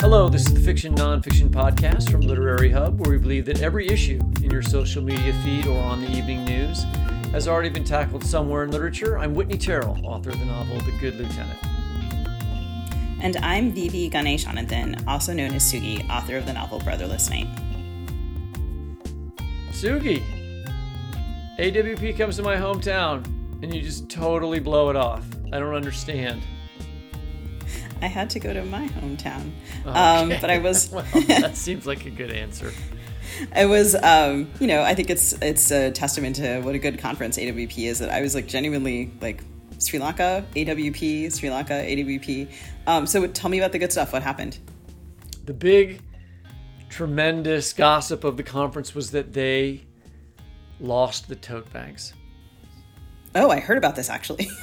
Hello, this is the Fiction Nonfiction Podcast from Literary Hub, where we believe that every issue in your social media feed or on the evening news has already been tackled somewhere in literature. I'm Whitney Terrell, author of the novel The Good Lieutenant. And I'm V.V. Ganeshananthan, also known as Sugi, author of the novel Brotherless Night. Sugi, AWP comes to my hometown and you just totally blow it off. I don't understand. I had to go to my hometown, Okay. um, but I was. well, that seems like a good answer. I was, um, you know, I think it's it's a testament to what a good conference AWP is. That I was like genuinely like Sri Lanka AWP, Sri Lanka AWP. Um, so tell me about the good stuff. What happened? The big, tremendous gossip of the conference was that they lost the tote bags. Oh, I heard about this actually.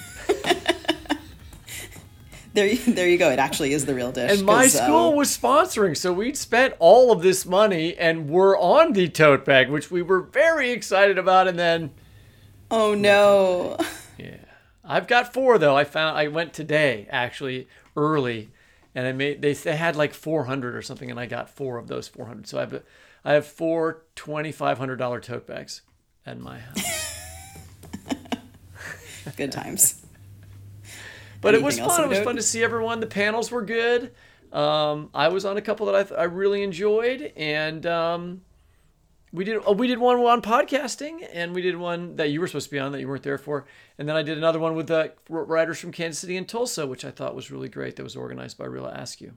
there, you- there you go. It actually is the real dish. And my uh, school was sponsoring, so we'd spent all of this money and we're on the tote bag, which we were very excited about. And then, oh no. yeah, I've got four though. I found I went today actually early, and I made they they had like 400 or something, and I got four of those 400. So I have I have four twenty five hundred dollar tote bags at my house. Good times. But it was fun. It was fun to see everyone. The panels were good. Um, I was on a couple that I, th- I really enjoyed, and um, we did oh, we did one on podcasting, and we did one that you were supposed to be on that you weren't there for, and then I did another one with uh, writers from Kansas City and Tulsa, which I thought was really great. That was organized by Rilla Askew.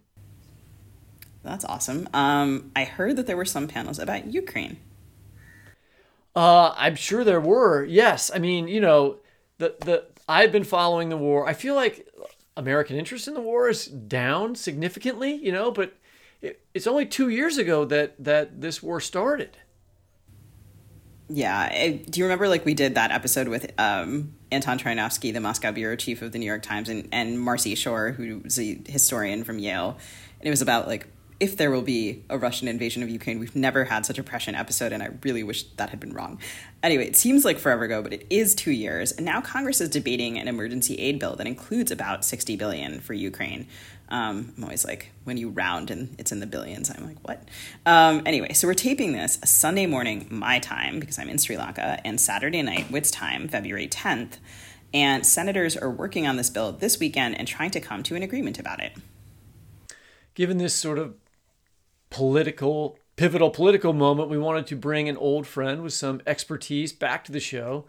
That's awesome. Um, I heard that there were some panels about Ukraine. Uh, I'm sure there were. Yes, I mean, you know, the the I've been following the war. I feel like American interest in the war is down significantly. You know, but it, it's only two years ago that that this war started. Yeah. I, do you remember like we did that episode with um, Anton Troianovski, the Moscow bureau chief of the New York Times, and, and Marci Shore, who's a historian from Yale. And it was about like if there will be a Russian invasion of Ukraine. We've never had such a prescient episode, and I really wish that had been wrong. Anyway, it seems like forever ago, but it is two years, and now Congress is debating an emergency aid bill that includes about sixty billion for Ukraine. Um, I'm always like, when you round and it's in the billions, I'm like, what? Um, anyway, so we're taping this Sunday morning, my time, because I'm in Sri Lanka, and Saturday night, Whit's time, February 10th. And senators are working on this bill this weekend and trying to come to an agreement about it. Given this sort of political pivotal political moment, we wanted to bring an old friend with some expertise back to the show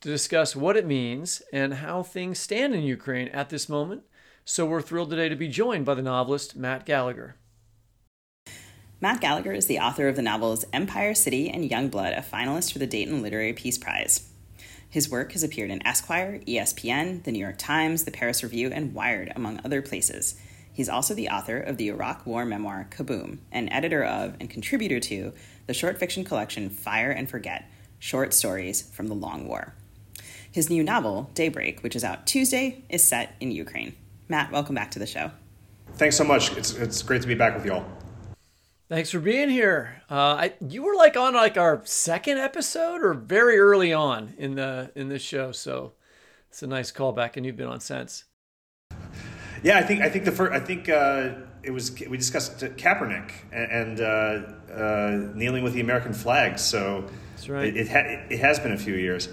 to discuss what it means and how things stand in Ukraine at this moment. So we're thrilled today to be joined by the novelist Matt Gallagher. Matt Gallagher is the author of the novels Empire City and Youngblood, a finalist for the Dayton Literary Peace Prize. His work has appeared in Esquire, ESPN, The New York Times, The Paris Review, and Wired, among other places. He's also the author of the Iraq War memoir Kaboom, and editor of and contributor to the short fiction collection Fire and Forget Short Stories from the Long War. His new novel, Daybreak, which is out Tuesday, is set in Ukraine. Matt, welcome back to the show. Thanks so much. It's it's great to be back with y'all. Thanks for being here. Uh, I, you were like on like our second episode or very early on in the in this show, so it's a nice callback, and you've been on since. Yeah, I think I think the first I think uh, it was we discussed Kaepernick and, and uh, uh, kneeling with the American flag. So That's right. it it, ha- it has been a few years.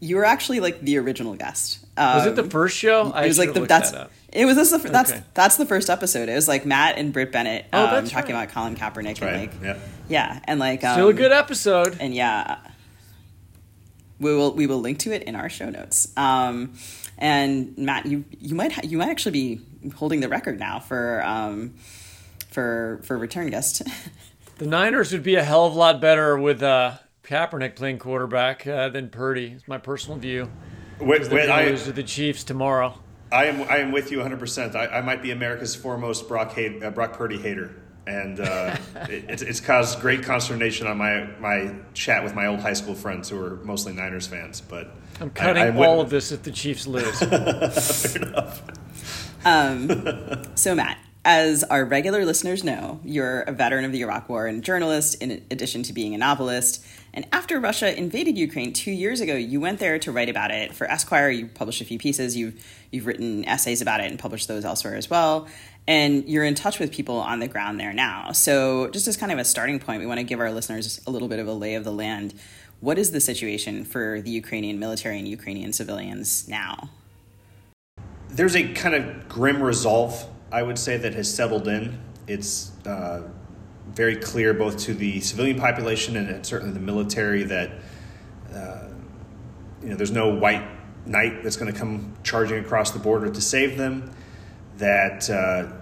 You were actually like the original guest. Was Um, it the first show? I it was like the that's that it was this the, that's Okay. that's the first episode. It was like Matt and Brit Bennett Oh, um, that's talking right. about Colin Kaepernick Right. and like yeah. yeah and like um, Still a good episode. and yeah we will we will link to it in our show notes. Um, and Matt, you you might ha- you might actually be holding the record now for um, for for return guest. The Niners would be a hell of a lot better with uh, Kaepernick playing quarterback uh, than Purdy. It's my personal view. When, They're when I, lose to the Chiefs tomorrow. I am I am with you 100. percent I, I might be America's foremost Brock hate, uh, Brock Purdy hater, and uh, it, it's, it's caused great consternation on my my chat with my old high school friends who are mostly Niners fans. But I'm cutting I, I'm all of this if the Chiefs lose. Fair enough. Um, so, Matt, as our regular listeners know, you're a veteran of the Iraq War and journalist, in addition to being a novelist. And after Russia invaded Ukraine two years ago, you went there to write about it for Esquire. You published a few pieces. You've you've written essays about it and published those elsewhere as well. And you're in touch with people on the ground there now. So, just as kind of a starting point, we want to give our listeners a little bit of a lay of the land. What is the situation for the Ukrainian military and Ukrainian civilians now? There's a kind of grim resolve, I would say, that has settled in. It's uh, very clear both to the civilian population and certainly the military that uh, you know there's no white knight that's going to come charging across the border to save them. That uh,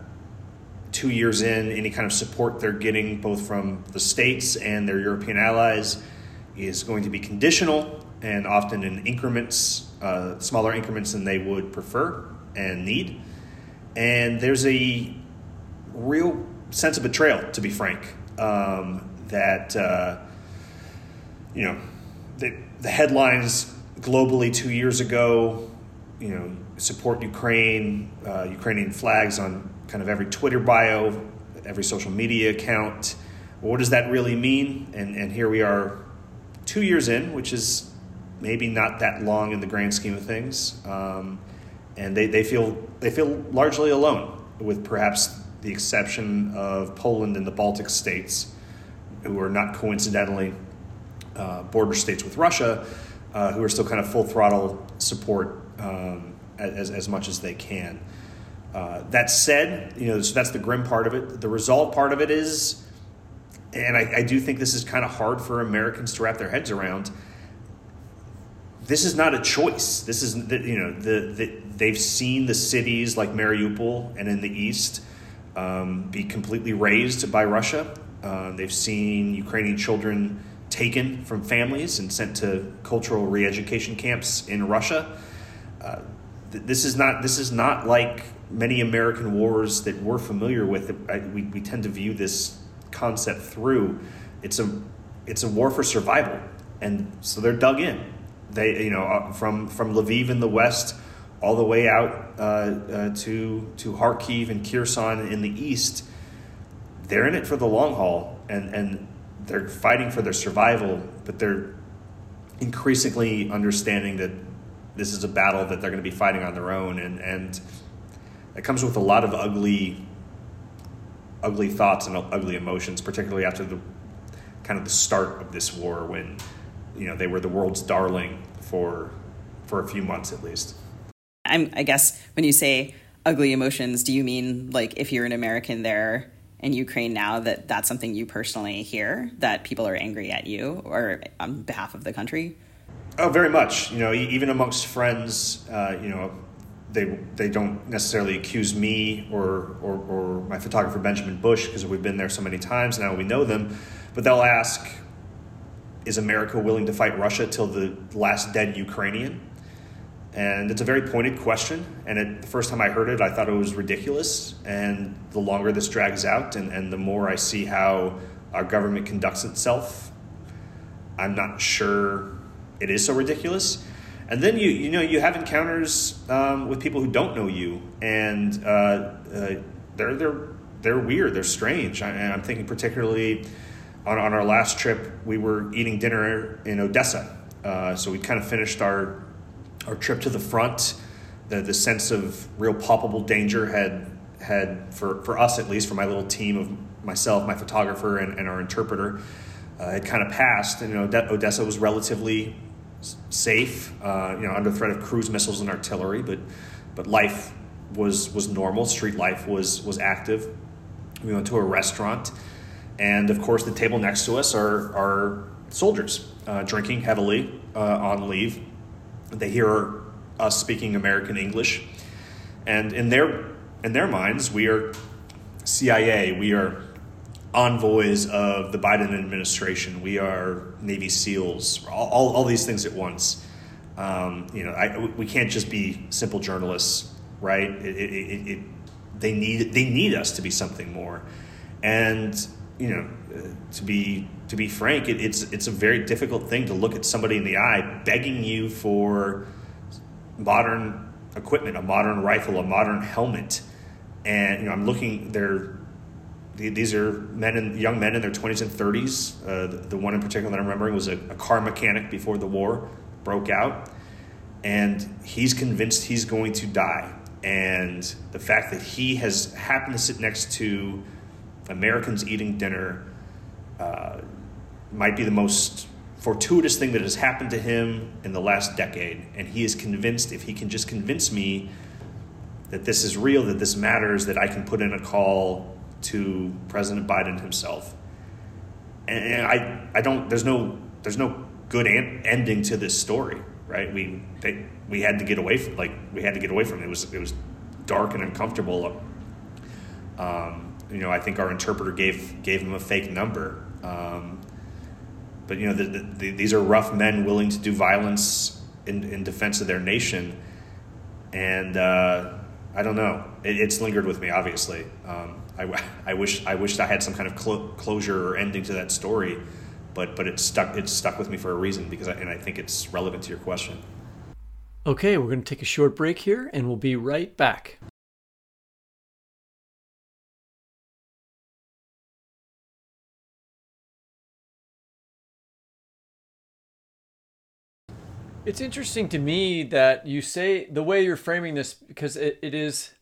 two years in, any kind of support they're getting both from the states and their European allies is going to be conditional and often in increments, uh, smaller increments than they would prefer and need. And there's a real sense of betrayal, to be frank, um, that, uh, you know, the, the headlines globally two years ago, you know, support Ukraine, uh, Ukrainian flags on kind of every Twitter bio, every social media account. Well, what does that really mean? And, and here we are two years in, which is maybe not that long in the grand scheme of things. Um, and they, they, feel, they feel largely alone, with perhaps the exception of Poland and the Baltic states, who are not coincidentally uh, border states with Russia, uh, who are still kind of full throttle support um, as, as much as they can. Uh, that said, you know, so that's the grim part of it. The resolve part of it is, and I, I do think this is kind of hard for Americans to wrap their heads around. This is not a choice. This is, you know, the, the they've seen the cities like Mariupol and in the east um, be completely razed by Russia. Uh, they've seen Ukrainian children taken from families and sent to cultural re-education camps in Russia. Uh, th- this is not this is not like many American wars that we're familiar with. I, we, we tend to view this concept through. It's a it's a war for survival, and so they're dug in. They you know uh, from from Lviv in the west all the way out uh, uh, to to Kharkiv and Kherson in the east, they're in it for the long haul, and and they're fighting for their survival, but they're increasingly understanding that this is a battle that they're going to be fighting on their own, and and it comes with a lot of ugly, ugly thoughts and ugly emotions, particularly after the kind of the start of this war when you know they were the world's darling for for a few months at least. I'm, I guess when you say ugly emotions, do you mean like if you're an American there in Ukraine now that that's something you personally hear that people are angry at you or on behalf of the country? Oh, very much. You know, even amongst friends, uh, you know, they they don't necessarily accuse me or or, or my photographer Benjamin Busch because we've been there so many times now we know them, but they'll ask, "Is America willing to fight Russia till the last dead Ukrainian?" And it's a very pointed question. And it, the first time I heard it, I thought it was ridiculous. And the longer this drags out, and, and the more I see how our government conducts itself, I'm not sure it is so ridiculous. And then you you know you have encounters um, with people who don't know you, and uh, uh, they're they're they're weird, they're strange. I, am thinking particularly on, on our last trip, we were eating dinner in Odessa. Uh, so we kind of finished our our trip to the front, the, the sense of real palpable danger had had for, for us at least, for my little team of myself, my photographer, and, and our interpreter, uh, had kind of passed. And you know, Odessa was relatively safe, uh, you know, under threat of cruise missiles and artillery, but but life was was normal. Street life was was active. We went to a restaurant, and of course, the table next to us are are soldiers uh, drinking heavily uh, on leave they hear us speaking American English, and in their in their minds, we are CIA. We are envoys of the Biden administration. We are Navy SEALs. All, all, all these things at once. Um, you know, I, we can't just be simple journalists, right? It, it, it, they need they need us to be something more, and you know, to be to be frank, it, it's it's a very difficult thing to look at somebody in the eye begging you for modern equipment, a modern rifle, a modern helmet, and you know I'm looking. They're these are men and young men in their 20s and 30s. Uh, the, the, one in particular that I'm remembering was a, a, car mechanic before the war broke out, and he's convinced he's going to die. And the fact that he has happened to sit next to Americans eating dinner uh, might be the most fortuitous thing that has happened to him in the last decade. And he is convinced if he can just convince me that this is real, that this matters, that I can put in a call to President Biden himself. And I, I don't. There's no, there's no good an- ending to this story, right? We, they, we had to get away from, like, we had to get away from it. It was, it was dark and uncomfortable. Um, you know, I think our interpreter gave gave him a fake number. Um, but you know, the, the, the, these are rough men willing to do violence in, in defense of their nation, and uh, I don't know. It, it's lingered with me, obviously. Um, I, I wish I wished I had some kind of clo- closure or ending to that story, but but it's stuck it's stuck with me for a reason because I, and I think it's relevant to your question. Okay, we're going to take a short break here, and we'll be right back. It's interesting to me that you say the way you're framing this because it, it is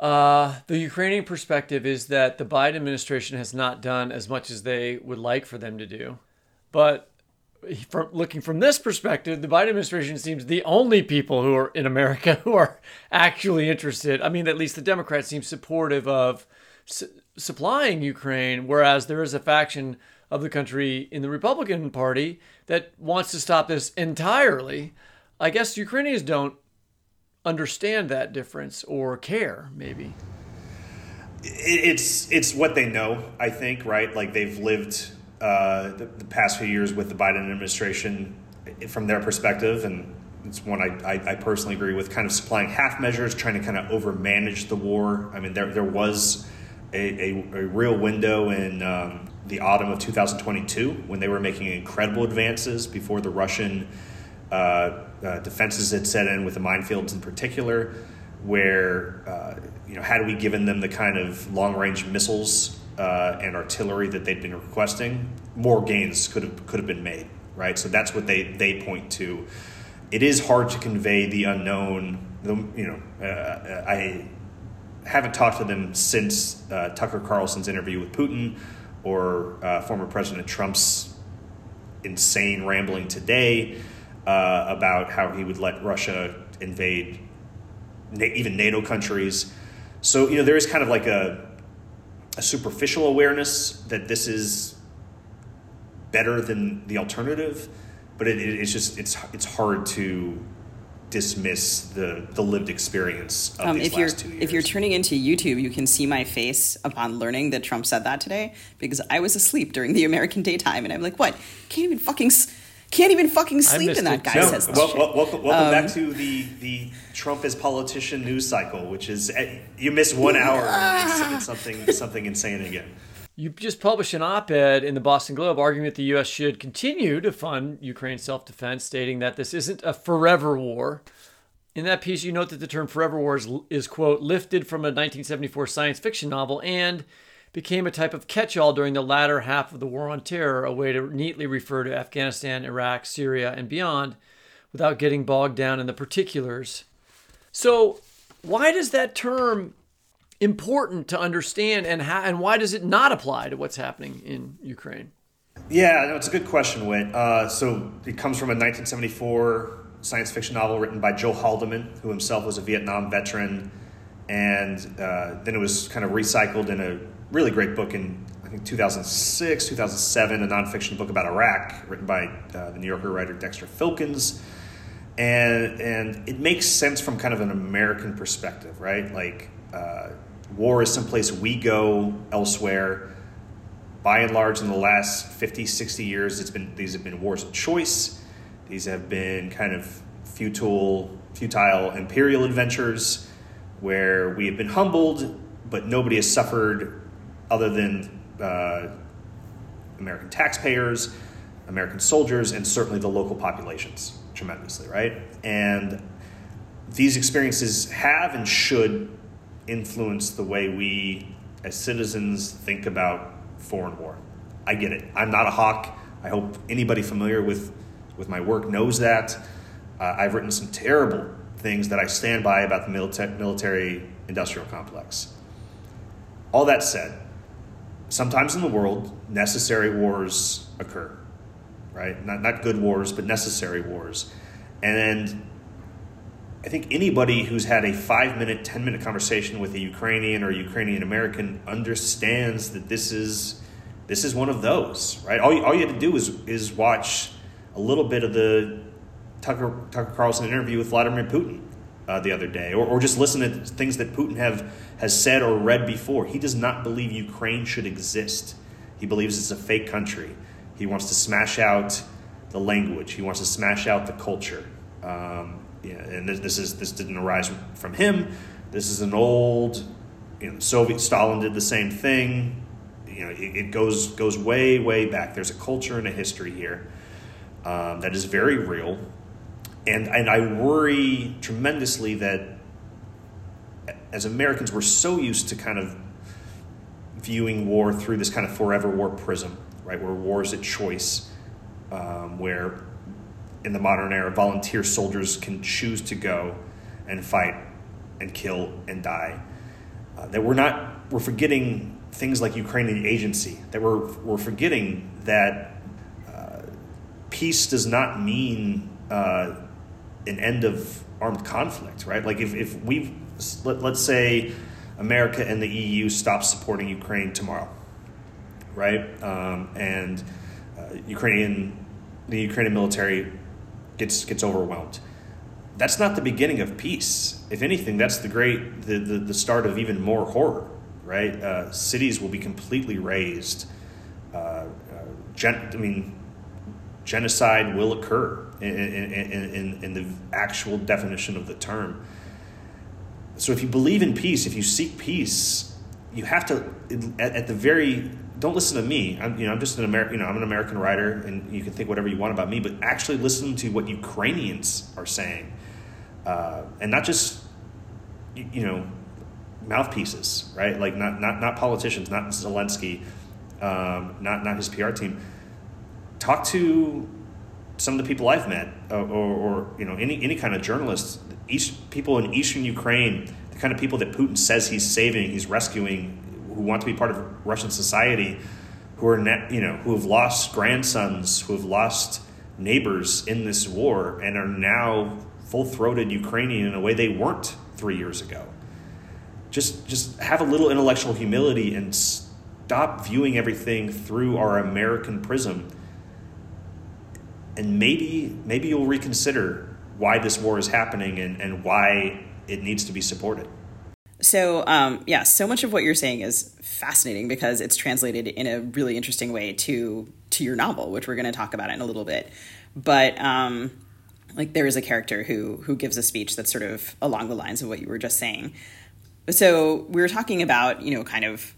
uh, the Ukrainian perspective is that the Biden administration has not done as much as they would like for them to do. But from looking from this perspective, the Biden administration seems the only people who are in America who are actually interested. I mean, at least the Democrats seem supportive of su- supplying Ukraine, whereas there is a faction of the country in the Republican Party that wants to stop this entirely. I guess Ukrainians don't understand that difference or care, maybe. It's it's what they know, I think, right? Like they've lived uh, the, the, past few years with the Biden administration from their perspective, and it's one I, I, I, personally agree with. Kind of supplying half measures, trying to kind of over manage the war. I mean, there there was a, a, a real window in um, the autumn of 2022 when they were making incredible advances before the Russian uh, uh, defenses had set in with the minefields in particular. Where uh, you know, had we given them the kind of long range missiles uh, and artillery that they'd been requesting, more gains could have could have been made. Right, so that's what they they point to. It is hard to convey the unknown. The, you know, uh, I haven't talked to them since uh, Tucker Carlson's interview with Putin or uh, former President Trump's insane rambling today uh, about how he would let Russia invade na- even NATO countries. So, you know, there is kind of like a, a superficial awareness that this is better than the alternative, but it, it, it's just it's it's hard to dismiss the the lived experience of um, these if you're. If you're turning into YouTube, you can see my face upon learning that Trump said that today because I was asleep during the American daytime, and I'm like, what? Can't even fucking. Can't even fucking sleep in that guy no, says well, well, welcome, welcome um, back to the the Trump as politician news cycle, which is eh, you miss one hour and it's something something insane again. You just published an op ed in the Boston Globe arguing that the U.S. should continue to fund Ukraine's self defense, stating that this isn't a forever war. In that piece, you note that the term forever war is, is, quote, lifted from a 1974 science fiction novel and became a type of catch all during the latter half of the War on Terror, a way to neatly refer to Afghanistan, Iraq, Syria, and beyond without getting bogged down in the particulars. So, why does that term important to understand, and how, and why does it not apply to what's happening in Ukraine? Yeah, no, it's a good question, Whit. Uh, so it comes from a 1974 science fiction novel written by Joe Haldeman, who himself was a Vietnam veteran, and uh, then it was kind of recycled in a really great book in I think 2006, 2007, a nonfiction book about Iraq, written by uh, the New Yorker writer Dexter Filkins. And, and it makes sense from kind of an American perspective, right? Like, uh, war is someplace we go elsewhere. By and large, in the last 50, 60 years, it's been these have been wars of choice. These have been kind of futile, futile imperial adventures where we have been humbled, but nobody has suffered other than uh, American taxpayers, American soldiers, and certainly the local populations tremendously, right? And these experiences have and should influence the way we as citizens think about foreign war. I get it. I'm not a hawk. I hope anybody familiar with, with my work knows that. Uh, I've written some terrible things that I stand by about the milita- military industrial complex. All that said, sometimes in the world, necessary wars occur, right? Not, not good wars, but necessary wars. And I think anybody who's had a five minute, 10 minute conversation with a Ukrainian or Ukrainian American understands that this is, this is one of those, right? All you, all you have to do is, is watch a little bit of the Tucker, Tucker Carlson interview with Vladimir Putin uh, the other day, or, or just listen to things that Putin have, has said or read before. He does not believe Ukraine should exist. He believes it's a fake country. He wants to smash out the language. He wants to smash out the culture. Um, yeah, and this, this is this didn't arise from him. This is an old, you know, Soviet Stalin did the same thing. You know, it, it goes goes way way back. There's a culture and a history here um, that is very real, and and I worry tremendously that as Americans we're so used to kind of viewing war through this kind of forever war prism, right? Where war is a choice, um, where in the modern era, volunteer soldiers can choose to go and fight and kill and die. Uh, that we're not, we're forgetting things like Ukrainian agency, that we're, we're forgetting that uh, peace does not mean uh, an end of armed conflict, right? Like if, if we, let, let's say America and the EU stop supporting Ukraine tomorrow, right? Um, and uh, Ukrainian, the Ukrainian military gets gets overwhelmed. That's not the beginning of peace. If anything, that's the great the the, the start of even more horror. Right? Uh, cities will be completely razed. Uh, uh, gen- I mean, genocide will occur in, in, in, in the actual definition of the term. So, if you believe in peace, if you seek peace, you have to, at, at the very don't listen to me. I'm, you know, I'm just an American. You know, I'm an American writer, and you can think whatever you want about me, but actually listen to what Ukrainians are saying, uh, and not just you, you, know mouthpieces, right? Like not not not politicians, not Zelensky, um, not not his PR team. Talk to some of the people I've met, or, uh, or, or you know any any kind of journalists. People in eastern Ukraine, the kind of people that Putin says he's saving, he's rescuing who want to be part of Russian society, who are net, you know who have lost grandsons, who have lost neighbors in this war, and are now full throated Ukrainian in a way they weren't three years ago. Just just have a little intellectual humility and stop viewing everything through our American prism. And maybe maybe you'll reconsider why this war is happening and, and why it needs to be supported. So, um, yeah, so much of what you're saying is fascinating because it's translated in a really interesting way to to your novel, which we're going to talk about in a little bit. But um, like, there is a character who who gives a speech that's sort of along the lines of what you were just saying. So we were talking about, you know, kind of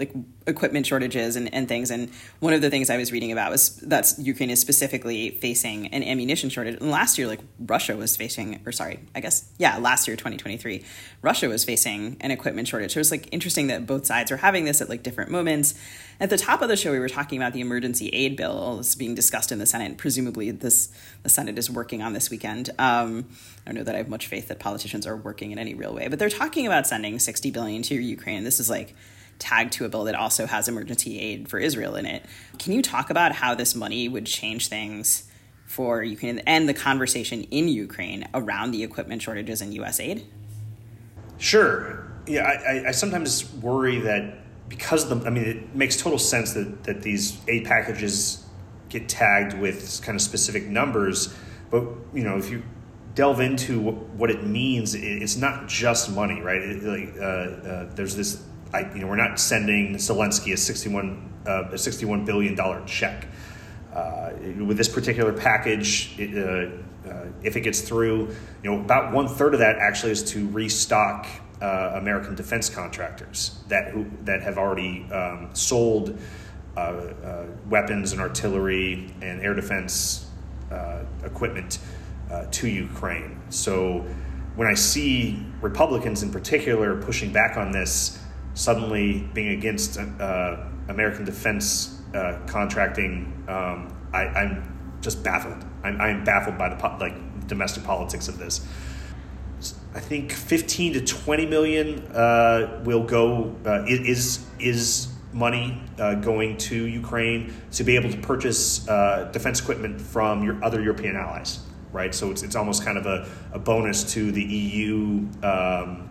like equipment shortages and, and things. And one of the things I was reading about was that Ukraine is specifically facing an ammunition shortage. And last year, like Russia was facing, or sorry, I guess, yeah, last year, 2023, Russia was facing an equipment shortage. So it was like interesting that both sides are having this at like different moments. At the top of the show, we were talking about the emergency aid bills being discussed in the Senate. Presumably, this the Senate is working on this weekend. Um, I don't know that I have much faith that politicians are working in any real way, but they're talking about sending 60 billion to Ukraine. This is like tagged to a bill that also has emergency aid for Israel in it. Can you talk about how this money would change things for Ukraine and the conversation in Ukraine around the equipment shortages and U.S. aid? Sure. Yeah, I, I sometimes worry that because the, I mean, it makes total sense that, that these aid packages get tagged with kind of specific numbers, but you know, if you delve into what it means, it's not just money, right? It, like, uh, uh, there's this I, you know, we're not sending Zelensky a 61, uh, a 61 billion dollar check. Uh, with this particular package, it, uh, uh, if it gets through, you know, about one third of that actually is to restock uh, American defense contractors that who that have already um, sold weapons and artillery and air defense equipment to Ukraine. So when I see Republicans in particular pushing back on this, suddenly being against uh, American defense uh, contracting, um, I, am just baffled. I'm, I'm, baffled by the po- like domestic politics of this. I think 15 to 20 million uh, will go uh, is is money uh, going to Ukraine to be able to purchase uh, defense equipment from your other European allies, right? So it's, it's almost kind of a, a bonus to the EU um,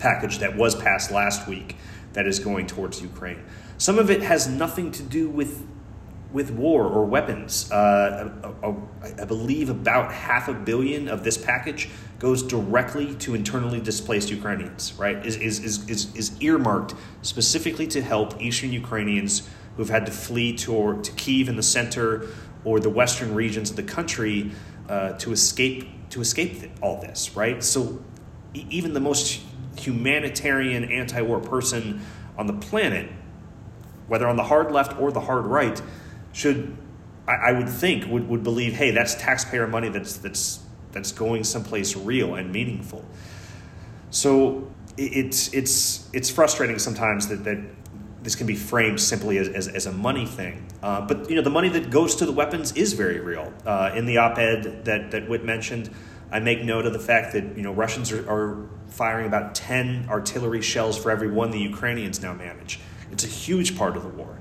package that was passed last week that is going towards Ukraine. Some of it has nothing to do with with war or weapons. Uh, I believe about half a billion of this package goes directly to internally displaced Ukrainians, right? Is, is, is, is, is earmarked specifically to help Eastern Ukrainians who've had to flee to, to Kiev in the center or the western regions of the country uh, to escape to escape all this, right? So even the most humanitarian anti-war person on the planet, whether on the hard left or the hard right, should I, I would think would, would believe, hey, that's taxpayer money that's that's that's going someplace real and meaningful. So it's it's it's frustrating sometimes that, that this can be framed simply as, as, as a money thing. Uh, but you know the money that goes to the weapons is very real. Uh, in the op-ed that that Whit mentioned, I make note of the fact that you know Russians are, are firing about ten artillery shells for every one the Ukrainians now manage. It's a huge part of the war.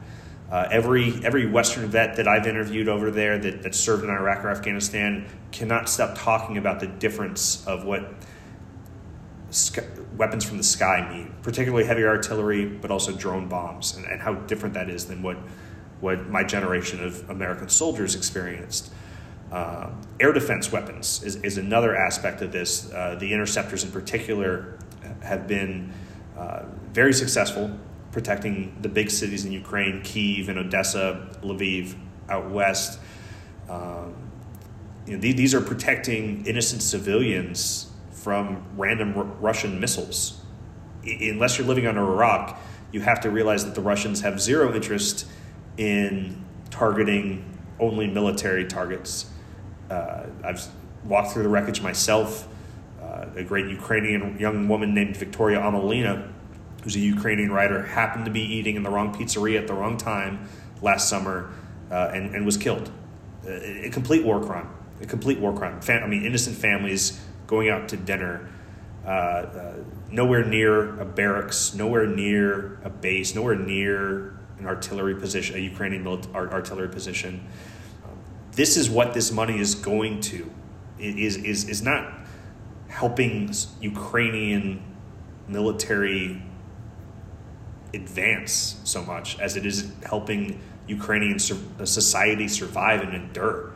Uh, every every Western vet that I've interviewed over there that, that served in Iraq or Afghanistan cannot stop talking about the difference of what weapons from the sky mean, particularly heavy artillery, but also drone bombs, and, and how different that is than what what my generation of American soldiers experienced. Uh, air defense weapons is, is another aspect of this. Uh, the interceptors, in particular, have been uh, very successful protecting the big cities in Ukraine, Kiev and Odessa, Lviv, out west. Um, you know, these are protecting innocent civilians from random R- Russian missiles. I, unless you're living under a rock, you have to realize that the Russians have zero interest in targeting only military targets. Uh, I've walked through the wreckage myself. Uh, a great Ukrainian young woman named Victoria Amelina who's a Ukrainian writer, happened to be eating in the wrong pizzeria at the wrong time last summer uh, and, and was killed. A, a, complete war crime. A complete war crime. Fam- I mean, innocent families going out to dinner, uh, uh, nowhere near a barracks, nowhere near a base, nowhere near an artillery position, a Ukrainian artillery position. This is what this money is going to. Is is is not helping Ukrainian military advance so much as it is helping Ukrainian society survive and endure.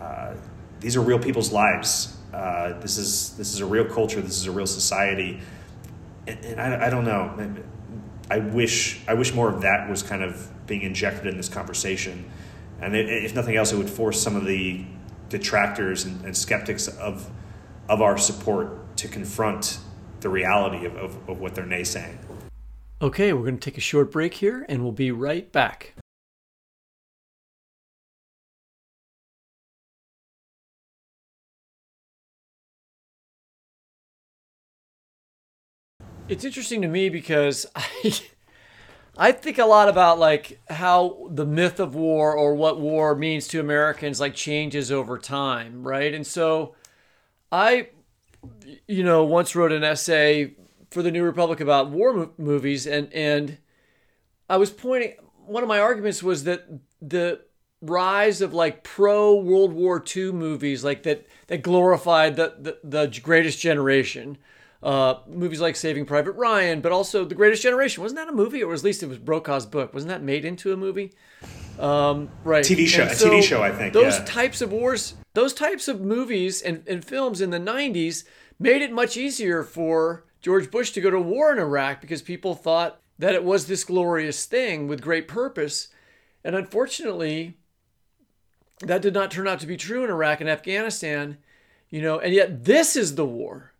Uh, these are real people's lives. Uh, this is this is a real culture. This is a real society, and, and I, I, don't know. I wish I wish more of that was kind of being injected in this conversation, and it, if nothing else, it would force some of the detractors and, and skeptics of of our support to confront the reality of, of, of what they're naysaying. Okay, we're going to take a short break here and we'll be right back. It's interesting to me because I I think a lot about like how the myth of war or what war means to Americans like changes over time, right? And so I you know once wrote an essay for the New Republic about war mo- movies, and and I was pointing. One of my arguments was that the rise of like pro World War II movies, like that that glorified the the, the Greatest Generation. Uh, movies like Saving Private Ryan, but also The Greatest Generation. Wasn't that a movie, or at least it was Brokaw's book? Wasn't that made into a movie? Um, right. TV show, so TV show, I think. Those yeah. types of wars, those types of movies and, and films in the '90s made it much easier for George Bush to go to war in Iraq because people thought that it was this glorious thing with great purpose. And unfortunately, that did not turn out to be true in Iraq and Afghanistan, you know, and yet this is the war,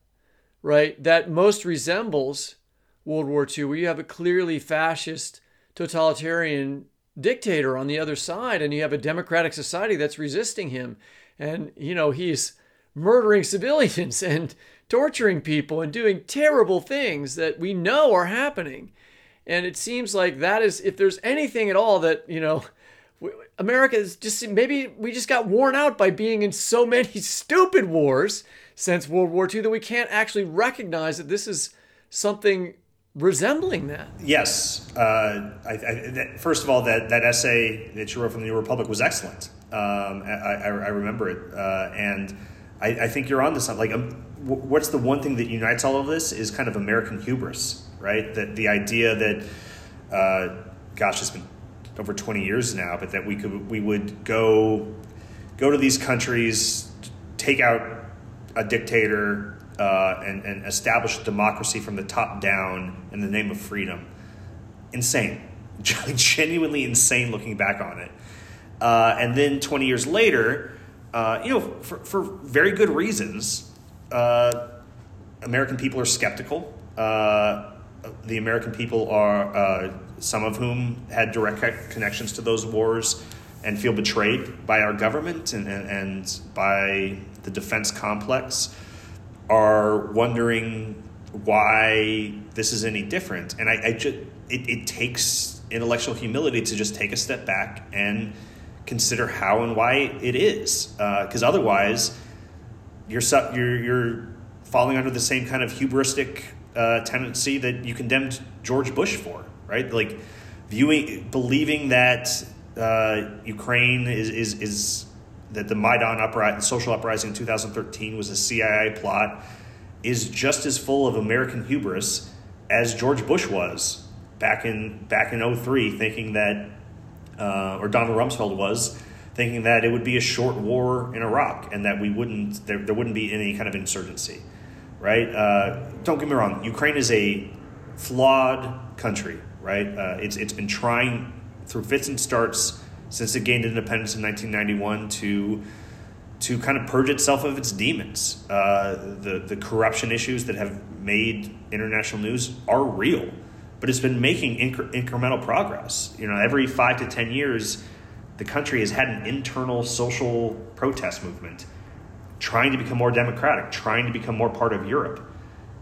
right, that most resembles World War II, where you have a clearly fascist, totalitarian dictator on the other side, and you have a democratic society that's resisting him. And, you know, he's murdering civilians and torturing people and doing terrible things that we know are happening. And it seems like that is, if there's anything at all that, you know, America is just maybe we just got worn out by being in so many stupid wars since World War II that we can't actually recognize that this is something resembling that. Yes. Uh, I, I, that, first of all, that, that essay that you wrote from the New Republic was excellent. Um, I, I, remember it. Uh, and I, think you're on to something. Like, um, what's the one thing that unites all of this is kind of American hubris, right? That the idea that, uh, gosh, it's been over 20 years now, but that we could we would go go to these countries, take out a dictator, uh, and, and establish democracy from the top down in the name of freedom. Insane, genuinely insane. Looking back on it, uh, and then 20 years later, uh, you know, for, for very good reasons, uh, American people are skeptical. Uh, the American people are uh, some of whom had direct connections to those wars and feel betrayed by our government and, and, and by the defense complex, are wondering why this is any different. And I, I just, it, it takes intellectual humility to just take a step back and consider how and why it is. Because uh, otherwise, you're, you're, you're falling under the same kind of hubristic uh, tendency that you condemned George Bush for right? Like viewing, believing that uh, Ukraine is, is, is that the Maidan uprising, social uprising in 2013 was a CIA plot is just as full of American hubris as George Bush was back in back in 03, thinking that, uh, or Donald Rumsfeld was, thinking that it would be a short war in Iraq and that we wouldn't there, there wouldn't be any kind of insurgency, right? Uh, don't get me wrong, Ukraine is a flawed country right? Uh, it's it's been trying through fits and starts since it gained independence in 1991 to to kind of purge itself of its demons. Uh, the the corruption issues that have made international news are real, but it's been making incre- incremental progress. You know, every five to ten years, the country has had an internal social protest movement, trying to become more democratic, trying to become more part of Europe.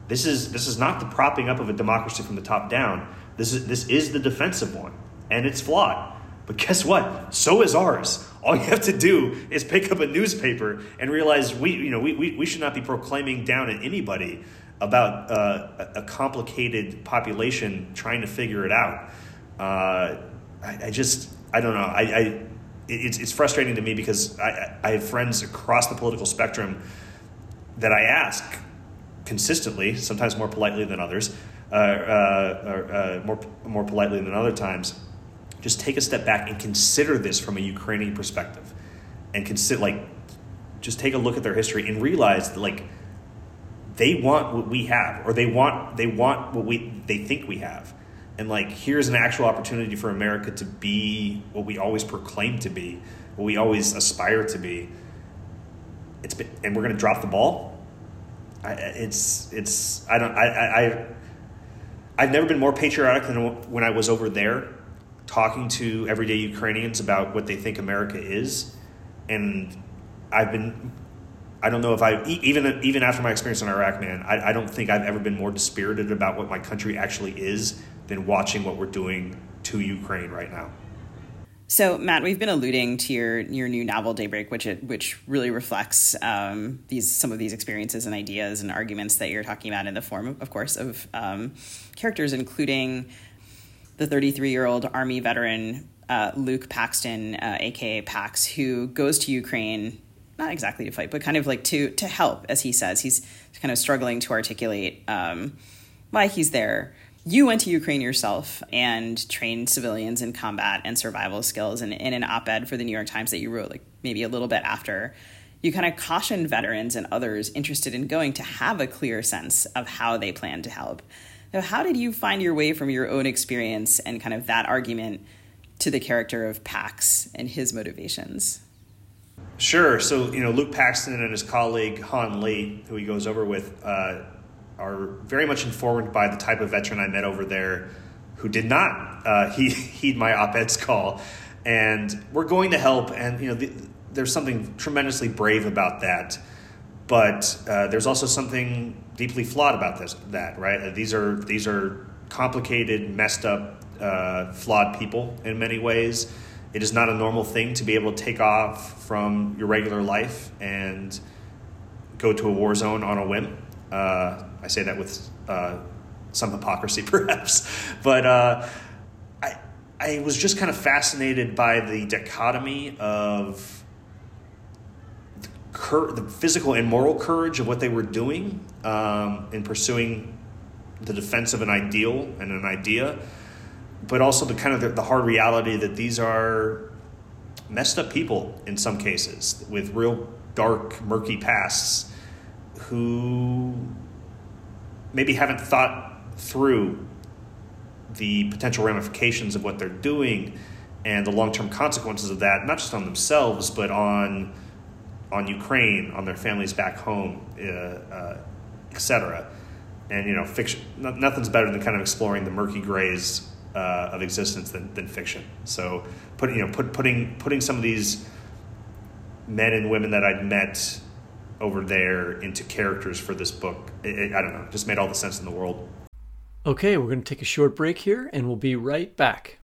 This is this is not the propping up of a democracy from the top down. This is this is the defensive one, and it's flawed. But guess what? So is ours. All you have to do is pick up a newspaper and realize we, you know, we, we, we should not be proclaiming down at anybody about uh, a complicated population trying to figure it out. Uh, I, I, just, I don't know. I, I it's, it's frustrating to me because I, I have friends across the political spectrum that I ask consistently, sometimes more politely than others, uh, uh, uh, more more politely than other times, just take a step back and consider this from a Ukrainian perspective, and consider like just take a look at their history and realize that like they want what we have, or they want they want what we they think we have, and like here's an actual opportunity for America to be what we always proclaim to be, what we always aspire to be. It's been, and we're going to drop the ball. I, it's it's I don't I, I I've never been more patriotic than when I was over there talking to everyday Ukrainians about what they think America is. And I've been, I don't know if I, even, even after my experience in Iraq, man, I, I don't think I've ever been more dispirited about what my country actually is than watching what we're doing to Ukraine right now. So, Matt, we've been alluding to your your new novel Daybreak, which it, which really reflects um, these some of these experiences and ideas and arguments that you're talking about in the form, of course, of um, characters, including the 33 year old Army veteran uh, Luke Paxton, uh, aka Pax, who goes to Ukraine not exactly to fight, but kind of like to to help, as he says. He's kind of struggling to articulate um, why he's there you went to Ukraine yourself and trained civilians in combat and survival skills. And in an op ed for the New York Times that you wrote, like maybe a little bit after, you kind of cautioned veterans and others interested in going to have a clear sense of how they plan to help. So, how did you find your way from your own experience and kind of that argument to the character of Pax and his motivations? Sure. So, you know, Luke Paxton and his colleague Han Lee, who he goes over with, uh, are very much informed by the type of veteran I met over there who did not uh, heed, my op-ed's call. And we're going to help. And, you know, the, there's something tremendously brave about that. But uh, there's also something deeply flawed about this. That right? Uh, these are these are complicated, messed up, uh, flawed people in many ways. It is not a normal thing to be able to take off from your regular life and go to a war zone on a whim. Uh, I say that with uh, some hypocrisy, perhaps, but uh, I I was just kind of fascinated by the dichotomy of cur- the physical and moral courage of what they were doing um, in pursuing the defense of an ideal and an idea, but also the kind of the, the hard reality that these are messed up people in some cases with real dark, murky pasts who maybe haven't thought through the potential ramifications of what they're doing and the long-term consequences of that, not just on themselves, but on on Ukraine, on their families back home, uh, uh, etc. And you know, fiction. Nothing's better than kind of exploring the murky grays uh, of existence than, than fiction. So, put you know, put, putting putting some of these men and women that I'd met over there into characters for this book. It, it, I don't know, just made all the sense in the world. Okay, we're going to take a short break here, and we'll be right back.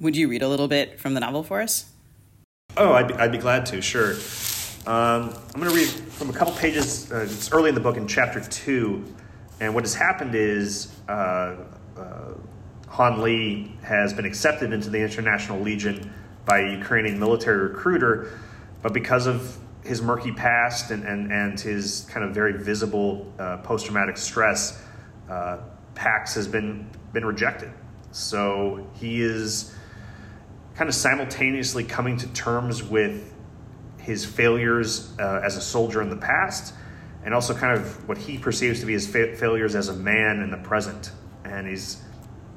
Would you read a little bit from the novel for us? Oh, I'd be, I'd be glad to, sure. Um, I'm going to read from a couple pages. Uh, it's early in the book in chapter two. And what has happened is uh, uh, Han Lee has been accepted into the International Legion by a Ukrainian military recruiter, but because of his murky past and, and, and his kind of very visible uh, post traumatic stress, uh, Pax has been, been rejected. So he is kind of simultaneously coming to terms with his failures uh, as a soldier in the past and also kind of what he perceives to be his fa- failures as a man in the present. And he's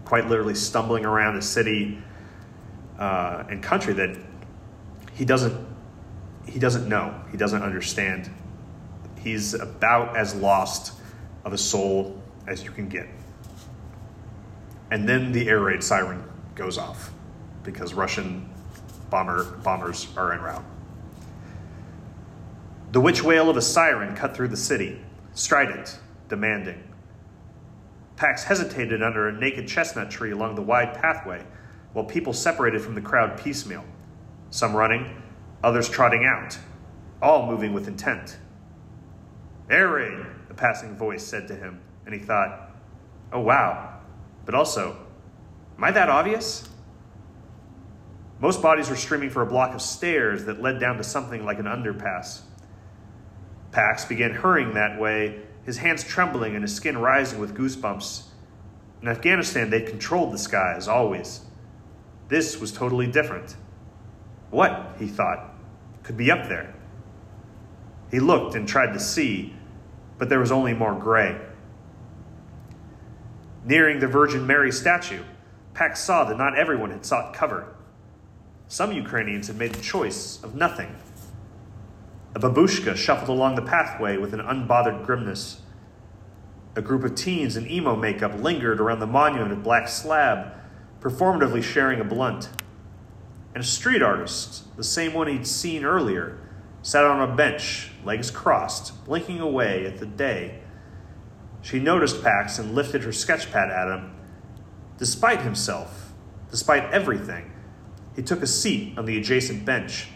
quite literally stumbling around a city uh, and country that he doesn't he doesn't know, he doesn't understand. He's about as lost of a soul as you can get. And then the air raid siren goes off because Russian bomber, bombers are en route. The witch wail of a siren cut through the city, strident, demanding. Pax hesitated under a naked chestnut tree along the wide pathway while people separated from the crowd piecemeal, some running, others trotting out, all moving with intent. Raid, a passing voice said to him, and he thought, oh wow, but also, am I that obvious? Most bodies were streaming for a block of stairs that led down to something like an underpass. Pax began hurrying that way, his hands trembling and his skin rising with goosebumps. In Afghanistan, they'd controlled the skies, always. This was totally different. What, he thought, could be up there? He looked and tried to see, but there was only more gray. Nearing the Virgin Mary statue, Pax saw that not everyone had sought cover. Some Ukrainians had made the choice of nothing. A babushka shuffled along the pathway with an unbothered grimness. A group of teens in emo makeup lingered around the monument of black slab, performatively sharing a blunt. And a street artist, the same one he'd seen earlier, sat on a bench, legs crossed, blinking away at the day. She noticed Pax and lifted her sketchpad at him. Despite himself, despite everything, he took a seat on the adjacent bench.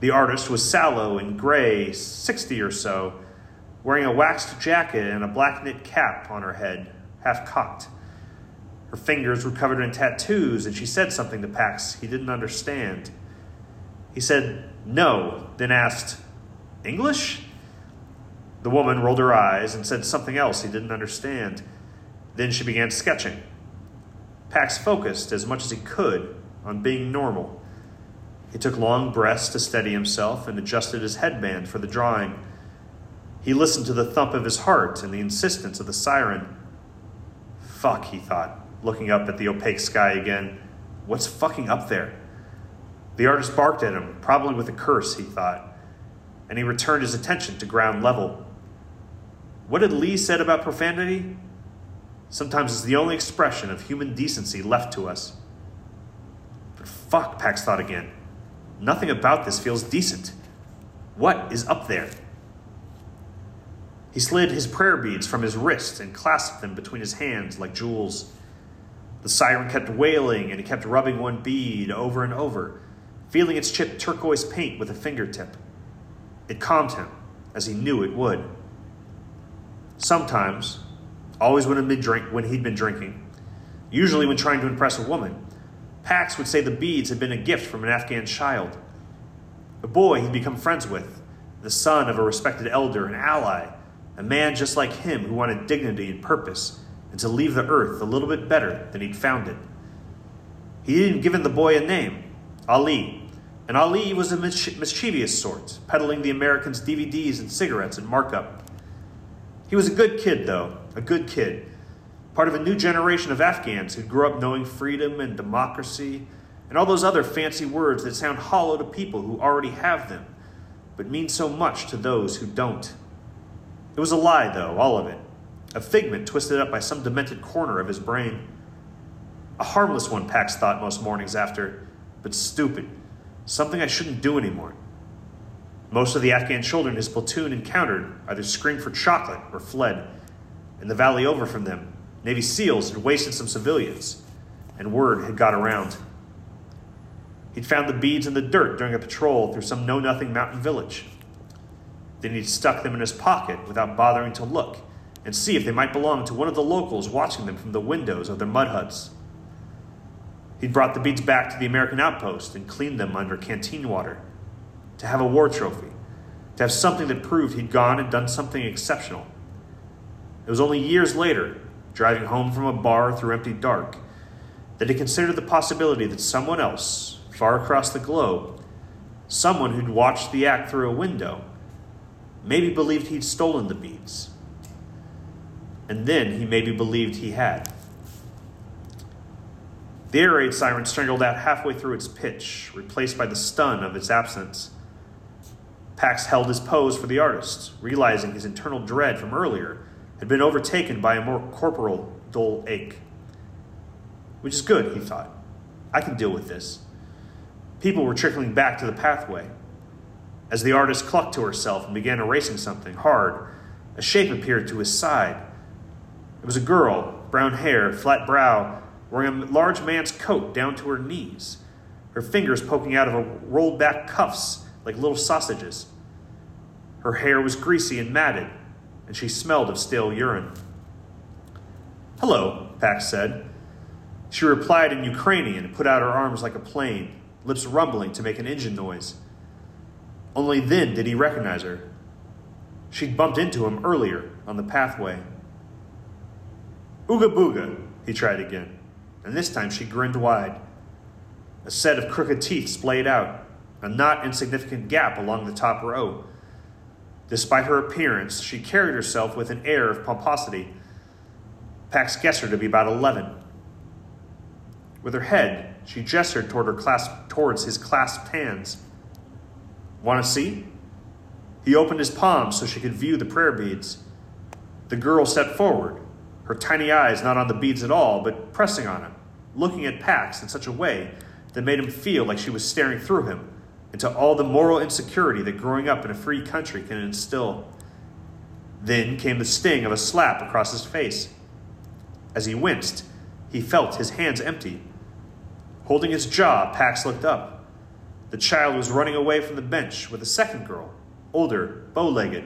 The artist was sallow and gray, 60 or so, wearing a waxed jacket and a black knit cap on her head, half cocked. Her fingers were covered in tattoos, and she said something to Pax he didn't understand. He said no, then asked, English? The woman rolled her eyes and said something else he didn't understand. Then she began sketching. Pax focused as much as he could on being normal. He took long breaths to steady himself and adjusted his headband for the drawing. He listened to the thump of his heart and the insistence of the siren. Fuck, he thought, looking up at the opaque sky again. What's fucking up there? The artist barked at him, probably with a curse, he thought, and he returned his attention to ground level. What had Lee said about profanity? Sometimes it's the only expression of human decency left to us. Fuck, Pax thought again. Nothing about this feels decent. What is up there? He slid his prayer beads from his wrist and clasped them between his hands like jewels. The siren kept wailing, and he kept rubbing one bead over and over, feeling its chipped turquoise paint with a fingertip. It calmed him, as he knew it would. Sometimes, always when, he'd been when he'd been drinking, usually when trying to impress a woman, Pax would say the beads had been a gift from an Afghan child. A boy he'd become friends with, the son of a respected elder and ally, a man just like him who wanted dignity and purpose, and to leave the earth a little bit better than he'd found it. He'd even given the boy a name, Ali, and Ali was a mischievous sort, peddling the Americans DVDs and cigarettes at markup. He was a good kid, though, a good kid, part of a new generation of Afghans who grew up knowing freedom and democracy and all those other fancy words that sound hollow to people who already have them, but mean so much to those who don't. It was a lie, though, all of it, a figment twisted up by some demented corner of his brain. A harmless one, Pax thought most mornings after, but stupid, something I shouldn't do anymore. Most of the Afghan children his platoon encountered either screamed for chocolate or fled. In the valley over from them, Navy SEALs had wasted some civilians, and word had got around. He'd found the beads in the dirt during a patrol through some know nothing mountain village. Then he'd stuck them in his pocket without bothering to look and see if they might belong to one of the locals watching them from the windows of their mud huts. He'd brought the beads back to the American outpost and cleaned them under canteen water to have a war trophy, to have something that proved he'd gone and done something exceptional. It was only years later, driving home from a bar through empty dark, that he considered the possibility that someone else, far across the globe, someone who'd watched the act through a window, maybe believed he'd stolen the beads. And then he maybe believed he had. The air raid siren strangled out halfway through its pitch, replaced by the stun of its absence. Pax held his pose for the artist, realizing his internal dread from earlier had been overtaken by a more corporal dull ache. Which is good, he thought. I can deal with this. People were trickling back to the pathway. As the artist clucked to herself and began erasing something hard, a shape appeared to his side. It was a girl, brown hair, flat brow, wearing a large man's coat down to her knees, her fingers poking out of a rolled back cuffs like little sausages. Her hair was greasy and matted, and she smelled of stale urine. Hello, Pax said. She replied in Ukrainian and put out her arms like a plane, lips rumbling to make an engine noise. Only then did he recognize her. She'd bumped into him earlier on the pathway. Ooga booga, he tried again, and this time she grinned wide. A set of crooked teeth splayed out, a not insignificant gap along the top row. Despite her appearance, she carried herself with an air of pomposity. Pax guessed her to be about 11. With her head, she gestured toward her clasp, towards his clasped hands. Want to see? He opened his palms so she could view the prayer beads. The girl stepped forward, her tiny eyes not on the beads at all, but pressing on him, looking at Pax in such a way that made him feel like she was staring through him into all the moral insecurity that growing up in a free country can instill. Then came the sting of a slap across his face. As he winced, he felt his hands empty. Holding his jaw, Pax looked up. The child was running away from the bench with a second girl, older, bow legged,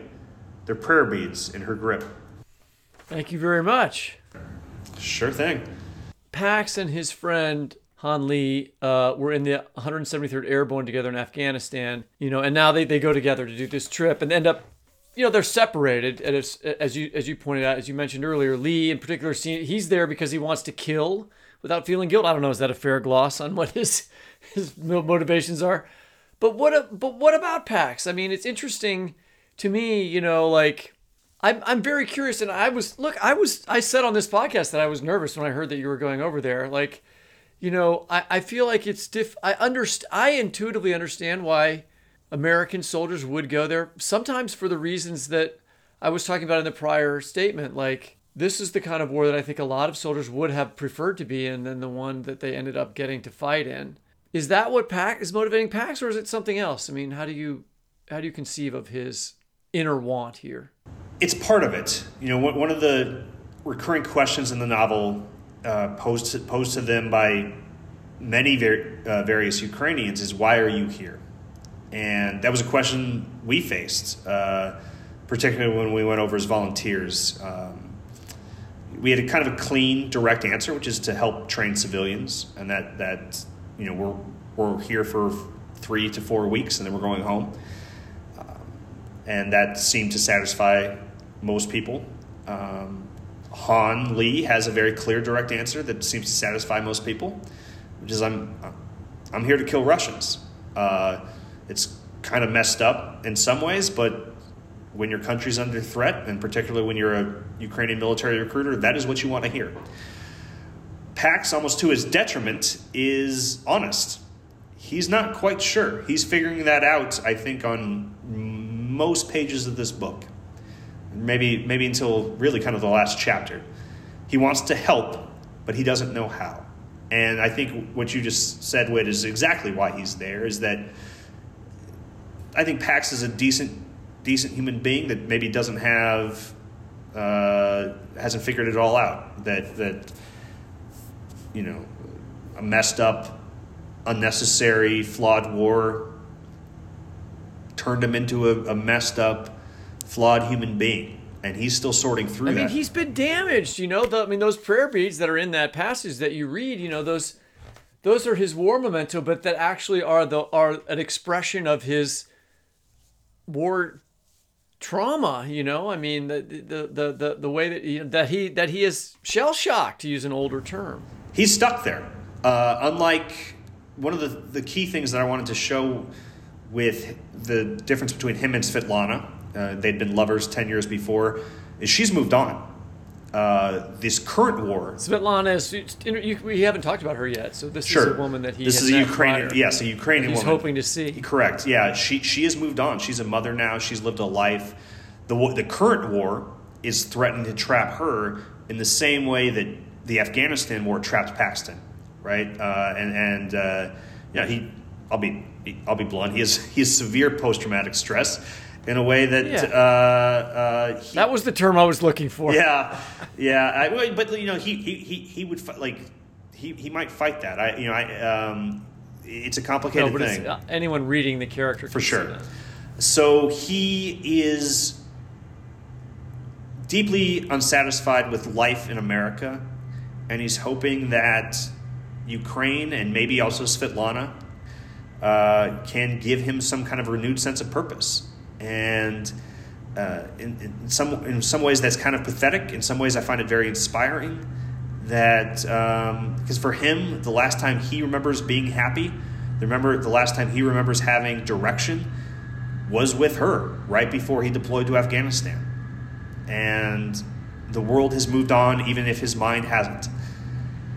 their prayer beads in her grip. Thank you very much. Sure thing. Pax and his friend Han Lee uh, were in the 173rd Airborne together in Afghanistan, you know, and now they, they go together to do this trip and end up, you know, they're separated. And as, as you as you pointed out, as you mentioned earlier, Lee in particular, he's there because he wants to kill without feeling guilt. I don't know, is that a fair gloss on what his his motivations are? But what but what about Pax? I mean, it's interesting to me, you know, like I'm I'm very curious and I was look, I was I said on this podcast that I was nervous when I heard that you were going over there. Like, you know, I, I feel like it's diff I underst I intuitively understand why American soldiers would go there sometimes for the reasons that I was talking about in the prior statement like this is the kind of war that I think a lot of soldiers would have preferred to be in than the one that they ended up getting to fight in. Is that what Pax is motivating Pax, or is it something else? I mean, how do you how do you conceive of his inner want here? It's part of it. You know, one of the recurring questions in the novel uh, posed to, posed to them by many ver- uh, various Ukrainians is why are you here? And that was a question we faced, uh, particularly when we went over as volunteers. Um, we had a kind of a clean, direct answer, which is to help train civilians, and that that you know we're we're here for three to four weeks, and then we're going home, um, and that seemed to satisfy most people. Um, Han Lee has a very clear, direct answer that seems to satisfy most people, which is I'm I'm here to kill Russians. Uh, it's kind of messed up in some ways, but when your country's under threat, and particularly when you're a Ukrainian military recruiter, that is what you want to hear. Pax, almost to his detriment, is honest. He's not quite sure. He's figuring that out, I think, on most pages of this book. Maybe, maybe until really kind of the last chapter. He wants to help, but he doesn't know how. And I think what you just said, Whit, is exactly why he's there, is that I think Pax is a decent decent human being that maybe doesn't have uh, hasn't figured it all out. That that you know a messed up, unnecessary, flawed war turned him into a, a messed up, flawed human being. And he's still sorting through I mean, that. he's been damaged. You know, the, I mean, those prayer beads that are in that passage that you read. You know, those those are his war memento, but that actually are the are an expression of his war trauma you know i mean the the the the, the way that he, that he that he is shell shocked to use an older term he's stuck there uh, unlike one of the, the key things that i wanted to show with the difference between him and svetlana uh, they'd been lovers 10 years before she's moved on uh, this current war. Svetlana is. We haven't talked about her yet, so this sure. is a woman that he. This is a Ukrainian. Prior, yes, a Ukrainian woman he's woman. hoping to see. Correct. Yeah, she she has moved on. She's a mother now. She's lived a life. The the current war is threatening to trap her in the same way that the Afghanistan war trapped Paxton, right? Uh, and and uh, yeah, he. I'll be I'll be blunt. He has he has severe post traumatic stress in a way that yeah. uh, uh, he, that was the term I was looking for. Yeah, yeah. I, but you know, he he he, he would fight, like he, he might fight that. I you know I um, it's a complicated no, thing. Uh, anyone reading the character for sure. So he is deeply unsatisfied with life in America, and he's hoping that Ukraine and maybe also Svetlana uh, can give him some kind of renewed sense of purpose and uh, in, in, some in some ways that's kind of pathetic. In some ways, I find it very inspiring. That because um, for him, the last time he remembers being happy, remember the last time he remembers having direction was with her right before he deployed to Afghanistan, and the world has moved on, even if his mind hasn't.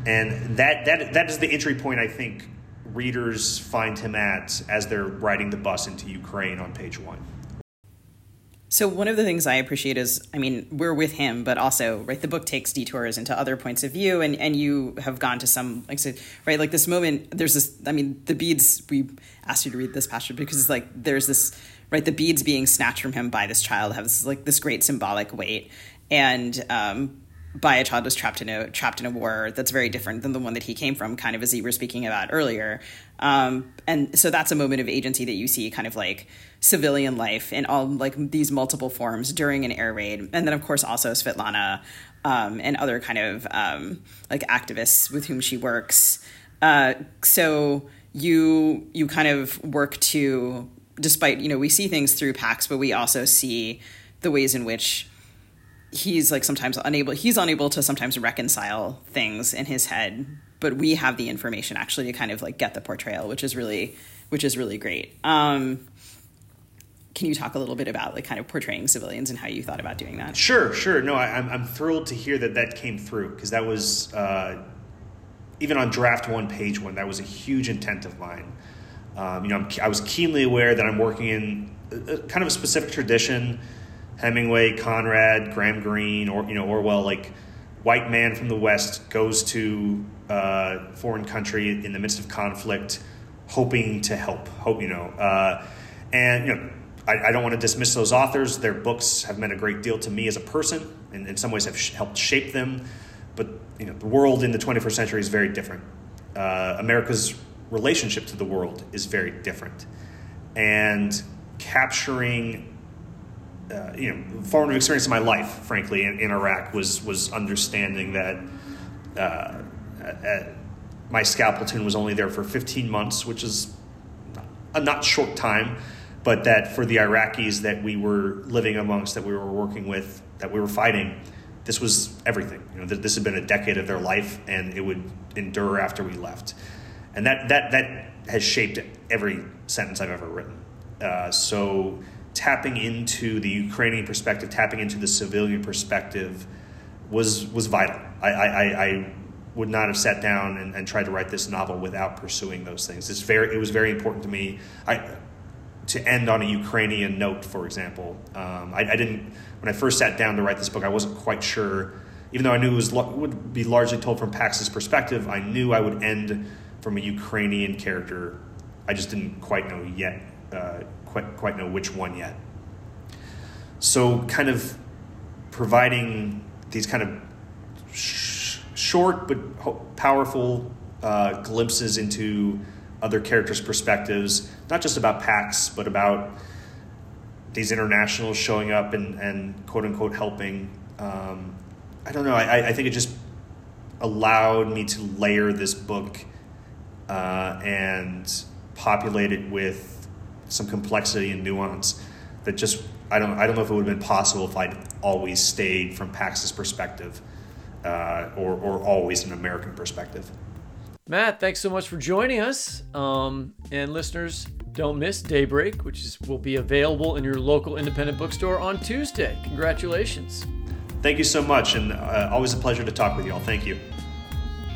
And that that that is the entry point I think readers find him at as they're riding the bus into Ukraine on page one. So one of the things I appreciate is, I mean, we're with him, but also, right, the book takes detours into other points of view, and and you have gone to some, like said, right, like this moment. There's this, I mean, the beads. We asked you to read this passage because it's like there's this, right, the beads being snatched from him by this child have this like this great symbolic weight, and um, by a child was trapped in a trapped in a war that's very different than the one that he came from, kind of as you were speaking about earlier. Um, and so that's a moment of agency that you see, kind of like civilian life in all like these multiple forms during an air raid, and then of course also Svetlana um, and other kind of um, like activists with whom she works. Uh, so you you kind of work to, despite you know we see things through Pax, but we also see the ways in which he's like sometimes unable he's unable to sometimes reconcile things in his head but we have the information actually to kind of like get the portrayal which is really which is really great. Um, can you talk a little bit about like kind of portraying civilians and how you thought about doing that? Sure sure. No I, am I'm, I'm thrilled to hear that that came through because that was uh, even on draft one page one that was a huge intent of mine. Um, you know I'm, i was keenly aware that i'm working in a, a kind of a specific tradition Hemingway, Conrad, Graham Greene, or you know Orwell, like white man from the West goes to uh, foreign country in the midst of conflict, hoping to help. Hope you know, uh, and you know. I, I don't want to dismiss those authors. Their books have meant a great deal to me as a person, and in some ways have sh- helped shape them. But you know, the world in the 21st century is very different. Uh, America's relationship to the world is very different, and capturing uh, you know, formative experience in my life, frankly, in, in Iraq was was understanding that uh, uh, my scout platoon was only there for 15 months, which is a not short time, but that for the Iraqis that we were living amongst, that we were working with, that we were fighting, this was everything. You know, this had been a decade of their life, and it would endure after we left, and that that that has shaped every sentence I've ever written. Uh, so tapping into the Ukrainian perspective, tapping into the civilian perspective, was was vital. I, I, I would not have sat down and, and, tried to write this novel without pursuing those things. It's very, it was very important to me. I, to end on a Ukrainian note, for example. Um, I, I, didn't, when I first sat down to write this book, I wasn't quite sure, even though I knew it was, would be largely told from Pax's perspective, I knew I would end from a Ukrainian character. I just didn't quite know yet, uh, quite, quite know which one yet. So, kind of providing these kind of sh- short but powerful uh, glimpses into other characters' perspectives, not just about Pax, but about these internationals showing up and, and quote unquote helping. Um, I don't know. I, I think it just allowed me to layer this book uh, and populate it with some complexity and nuance that just I don't I don't know if it would have been possible if I'd always stayed from Pax's perspective uh, or or always an American perspective. Matt, thanks so much for joining us. Um, and listeners, don't miss Daybreak, which is, will be available in your local independent bookstore on Tuesday. Congratulations. Thank you so much, and uh, always a pleasure to talk with you all. Thank you.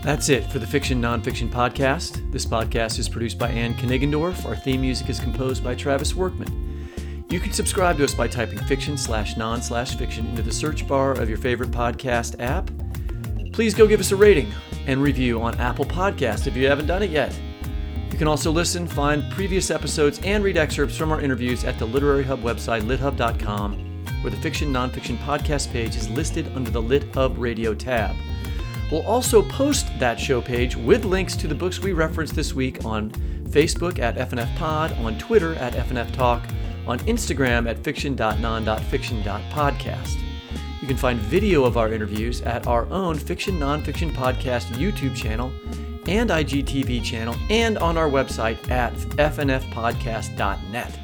That's it for the Fiction Nonfiction Podcast. This podcast is produced by Anne Kniggendorf. Our theme music is composed by Travis Workman. You can subscribe to us by typing fiction slash non slash fiction into the search bar of your favorite podcast app. Please go give us a rating and review on Apple Podcast if you haven't done it yet. You can also listen, find previous episodes, and read excerpts from our interviews at the Literary Hub website, lithub.com, where the fiction nonfiction podcast page is listed under the Lit Hub Radio tab. We'll also post that show page with links to the books we referenced this week on Facebook at FNF Pod, on Twitter at FNF Talk, on Instagram at fiction.non.fiction.podcast. You can find video of our interviews at our own Fiction Nonfiction Podcast YouTube channel and IGTV channel and on our website at fnfpodcast.net,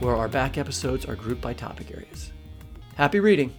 where our back episodes are grouped by topic areas. Happy reading!